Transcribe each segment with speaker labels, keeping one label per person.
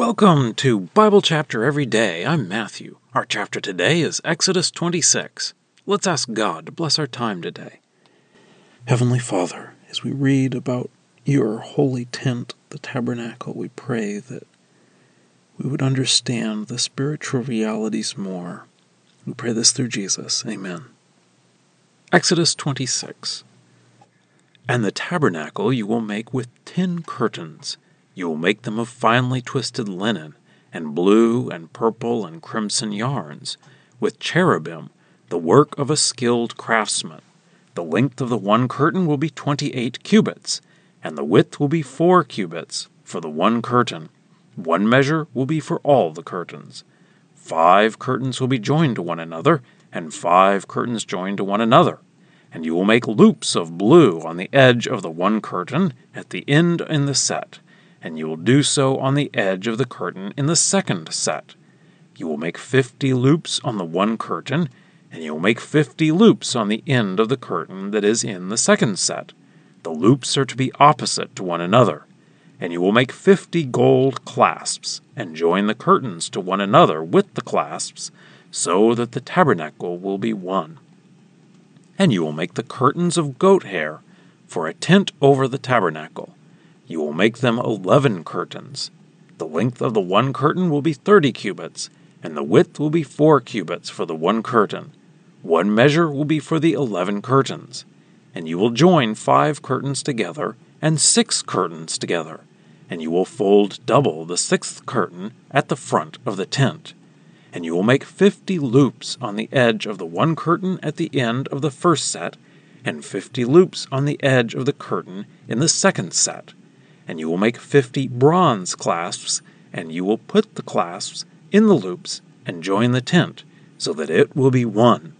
Speaker 1: Welcome to Bible Chapter Every Day. I'm Matthew. Our chapter today is Exodus 26. Let's ask God to bless our time today. Heavenly Father, as we read about your holy tent, the tabernacle, we pray that we would understand the spiritual realities more. We pray this through Jesus. Amen. Exodus 26. And the tabernacle you will make with ten curtains you will make them of finely twisted linen, and blue and purple and crimson yarns, with cherubim, the work of a skilled craftsman. The length of the one curtain will be twenty eight cubits, and the width will be four cubits for the one curtain. One measure will be for all the curtains. Five curtains will be joined to one another, and five curtains joined to one another. And you will make loops of blue on the edge of the one curtain at the end in the set and you will do so on the edge of the curtain in the second set. You will make fifty loops on the one curtain, and you will make fifty loops on the end of the curtain that is in the second set. The loops are to be opposite to one another. And you will make fifty gold clasps, and join the curtains to one another with the clasps, so that the tabernacle will be one. And you will make the curtains of goat hair for a tent over the tabernacle you will make them eleven curtains. The length of the one curtain will be thirty cubits, and the width will be four cubits for the one curtain. One measure will be for the eleven curtains. And you will join five curtains together, and six curtains together, and you will fold double the sixth curtain at the front of the tent. And you will make fifty loops on the edge of the one curtain at the end of the first set, and fifty loops on the edge of the curtain in the second set and you will make fifty bronze clasps, and you will put the clasps in the loops and join the tent, so that it will be one.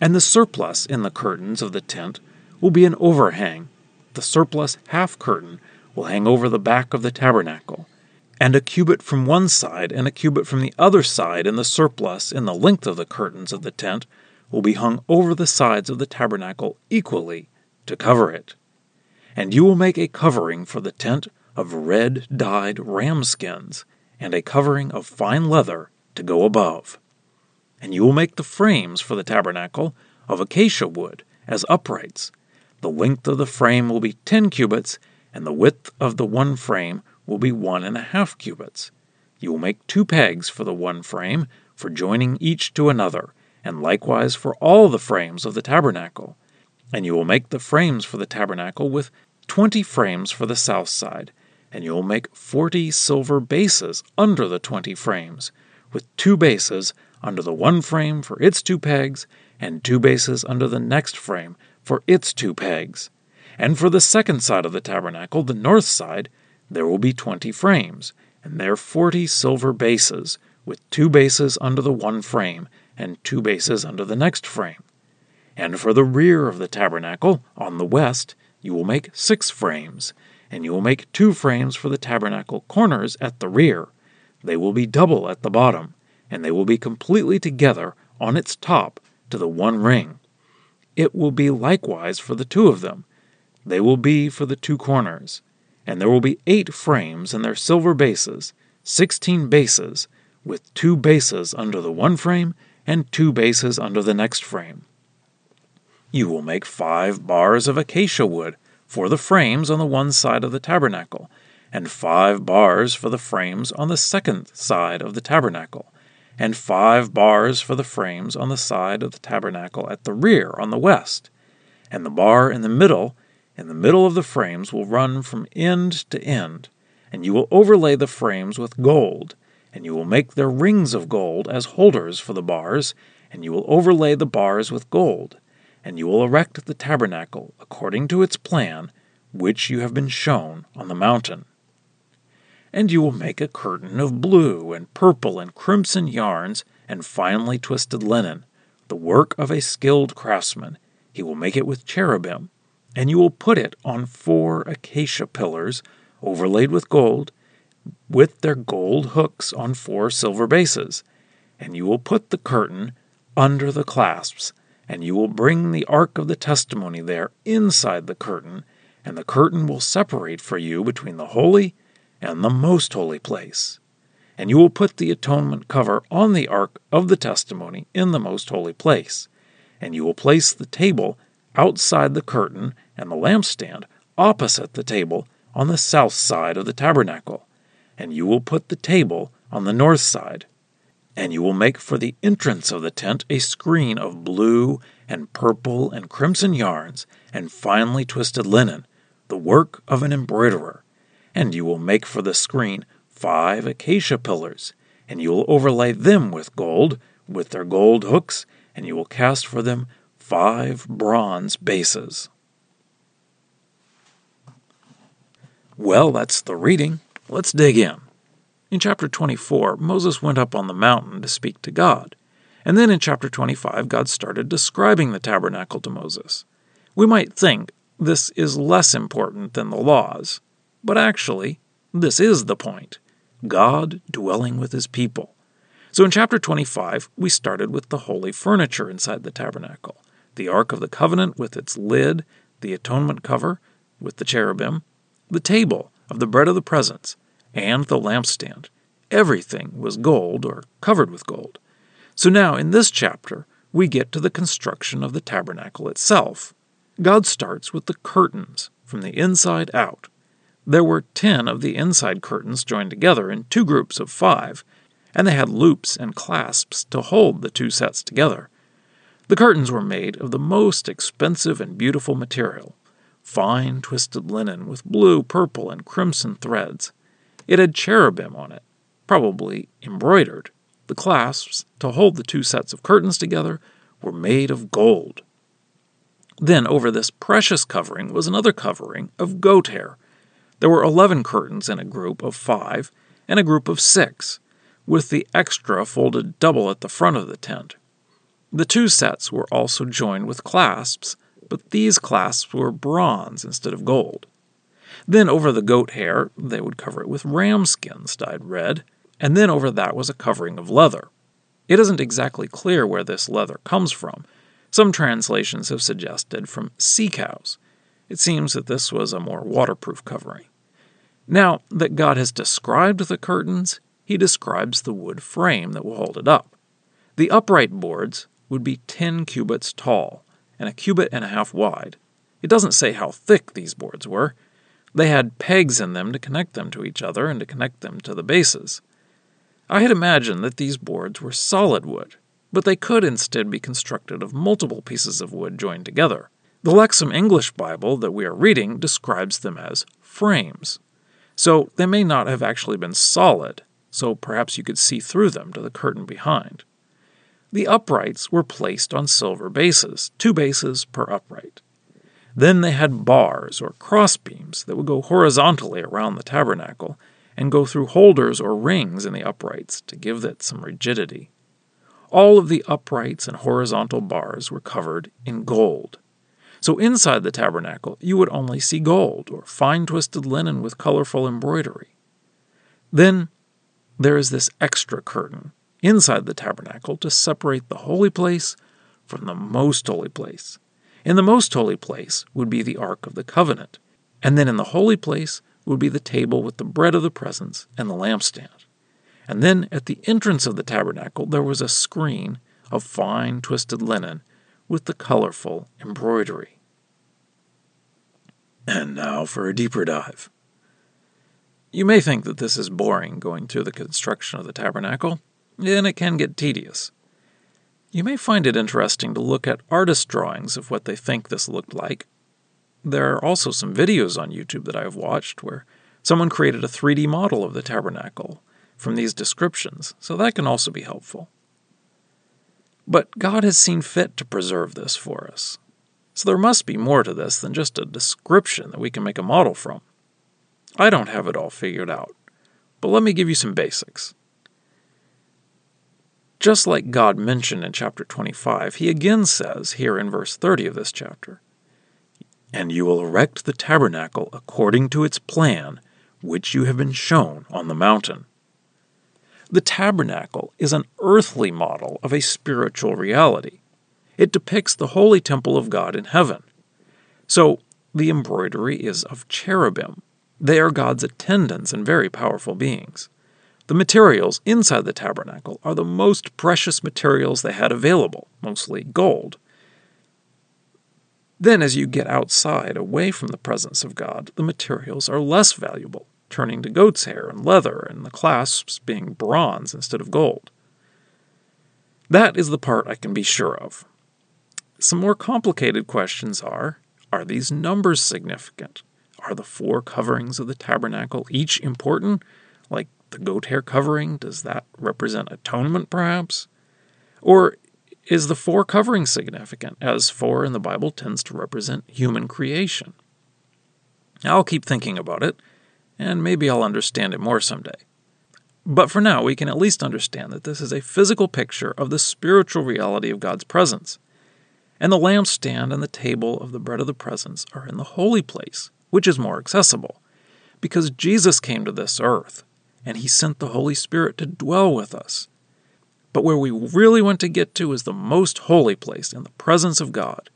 Speaker 1: And the surplus in the curtains of the tent will be an overhang. The surplus half curtain will hang over the back of the tabernacle, and a cubit from one side and a cubit from the other side in the surplus in the length of the curtains of the tent will be hung over the sides of the tabernacle equally to cover it. And you will make a covering for the tent of red dyed ram skins, and a covering of fine leather to go above. And you will make the frames for the tabernacle of acacia wood as uprights. The length of the frame will be ten cubits, and the width of the one frame will be one and a half cubits. You will make two pegs for the one frame, for joining each to another, and likewise for all the frames of the tabernacle. And you will make the frames for the tabernacle with twenty frames for the south side, and you will make forty silver bases under the twenty frames, with two bases under the one frame for its two pegs, and two bases under the next frame for its two pegs. And for the second side of the tabernacle, the north side, there will be twenty frames, and there forty silver bases, with two bases under the one frame, and two bases under the next frame. And for the rear of the tabernacle, on the west, you will make six frames, and you will make two frames for the tabernacle corners at the rear. They will be double at the bottom, and they will be completely together on its top to the one ring. It will be likewise for the two of them. They will be for the two corners. And there will be eight frames and their silver bases, sixteen bases, with two bases under the one frame and two bases under the next frame. You will make five bars of acacia wood for the frames on the one side of the tabernacle, and five bars for the frames on the second side of the tabernacle, and five bars for the frames on the side of the tabernacle at the rear on the west. And the bar in the middle, in the middle of the frames, will run from end to end, and you will overlay the frames with gold, and you will make their rings of gold as holders for the bars, and you will overlay the bars with gold and you will erect the tabernacle according to its plan, which you have been shown on the mountain. And you will make a curtain of blue and purple and crimson yarns and finely twisted linen, the work of a skilled craftsman. He will make it with cherubim, and you will put it on four acacia pillars overlaid with gold, with their gold hooks on four silver bases. And you will put the curtain under the clasps and you will bring the ark of the testimony there inside the curtain, and the curtain will separate for you between the holy and the most holy place. And you will put the atonement cover on the ark of the testimony in the most holy place. And you will place the table outside the curtain and the lampstand opposite the table on the south side of the tabernacle. And you will put the table on the north side. And you will make for the entrance of the tent a screen of blue and purple and crimson yarns and finely twisted linen, the work of an embroiderer. And you will make for the screen five acacia pillars, and you will overlay them with gold, with their gold hooks, and you will cast for them five bronze bases. Well, that's the reading. Let's dig in. In chapter 24, Moses went up on the mountain to speak to God. And then in chapter 25, God started describing the tabernacle to Moses. We might think this is less important than the laws, but actually, this is the point God dwelling with his people. So in chapter 25, we started with the holy furniture inside the tabernacle the Ark of the Covenant with its lid, the atonement cover with the cherubim, the table of the bread of the presence, and the lampstand. Everything was gold or covered with gold. So now, in this chapter, we get to the construction of the tabernacle itself. God starts with the curtains from the inside out. There were ten of the inside curtains joined together in two groups of five, and they had loops and clasps to hold the two sets together. The curtains were made of the most expensive and beautiful material fine twisted linen with blue, purple, and crimson threads. It had cherubim on it, probably embroidered. The clasps to hold the two sets of curtains together were made of gold. Then over this precious covering was another covering of goat hair. There were eleven curtains in a group of five and a group of six, with the extra folded double at the front of the tent. The two sets were also joined with clasps, but these clasps were bronze instead of gold. Then over the goat hair, they would cover it with ram skins dyed red, and then over that was a covering of leather. It isn't exactly clear where this leather comes from. Some translations have suggested from sea cows. It seems that this was a more waterproof covering. Now that God has described the curtains, he describes the wood frame that will hold it up. The upright boards would be 10 cubits tall and a cubit and a half wide. It doesn't say how thick these boards were. They had pegs in them to connect them to each other and to connect them to the bases. I had imagined that these boards were solid wood, but they could instead be constructed of multiple pieces of wood joined together. The Lexham English Bible that we are reading describes them as frames. So they may not have actually been solid, so perhaps you could see through them to the curtain behind. The uprights were placed on silver bases, two bases per upright. Then they had bars or crossbeams that would go horizontally around the tabernacle and go through holders or rings in the uprights to give it some rigidity. All of the uprights and horizontal bars were covered in gold. So inside the tabernacle, you would only see gold or fine twisted linen with colorful embroidery. Then there is this extra curtain inside the tabernacle to separate the holy place from the most holy place. In the most holy place would be the Ark of the Covenant, and then in the holy place would be the table with the bread of the presence and the lampstand. And then at the entrance of the tabernacle there was a screen of fine twisted linen with the colorful embroidery. And now for a deeper dive. You may think that this is boring going through the construction of the tabernacle, and it can get tedious. You may find it interesting to look at artist drawings of what they think this looked like. There are also some videos on YouTube that I have watched where someone created a 3D model of the tabernacle from these descriptions, so that can also be helpful. But God has seen fit to preserve this for us. So there must be more to this than just a description that we can make a model from. I don't have it all figured out, but let me give you some basics. Just like God mentioned in chapter 25, he again says here in verse 30 of this chapter, And you will erect the tabernacle according to its plan, which you have been shown on the mountain. The tabernacle is an earthly model of a spiritual reality. It depicts the holy temple of God in heaven. So the embroidery is of cherubim. They are God's attendants and very powerful beings. The materials inside the tabernacle are the most precious materials they had available, mostly gold. Then, as you get outside, away from the presence of God, the materials are less valuable, turning to goat's hair and leather, and the clasps being bronze instead of gold. That is the part I can be sure of. Some more complicated questions are Are these numbers significant? Are the four coverings of the tabernacle each important? Like the goat hair covering, does that represent atonement perhaps? Or is the four covering significant, as four in the Bible tends to represent human creation? I'll keep thinking about it, and maybe I'll understand it more someday. But for now, we can at least understand that this is a physical picture of the spiritual reality of God's presence. And the lampstand and the table of the bread of the presence are in the holy place, which is more accessible, because Jesus came to this earth, and he sent the Holy Spirit to dwell with us. But where we really want to get to is the most holy place in the presence of God.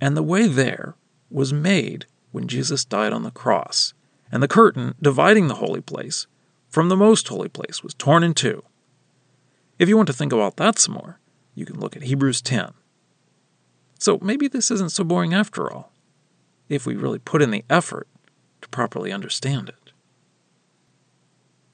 Speaker 1: And the way there was made when Jesus died on the cross, and the curtain dividing the holy place from the most holy place was torn in two. If you want to think about that some more, you can look at Hebrews 10. So maybe this isn't so boring after all, if we really put in the effort to properly understand it.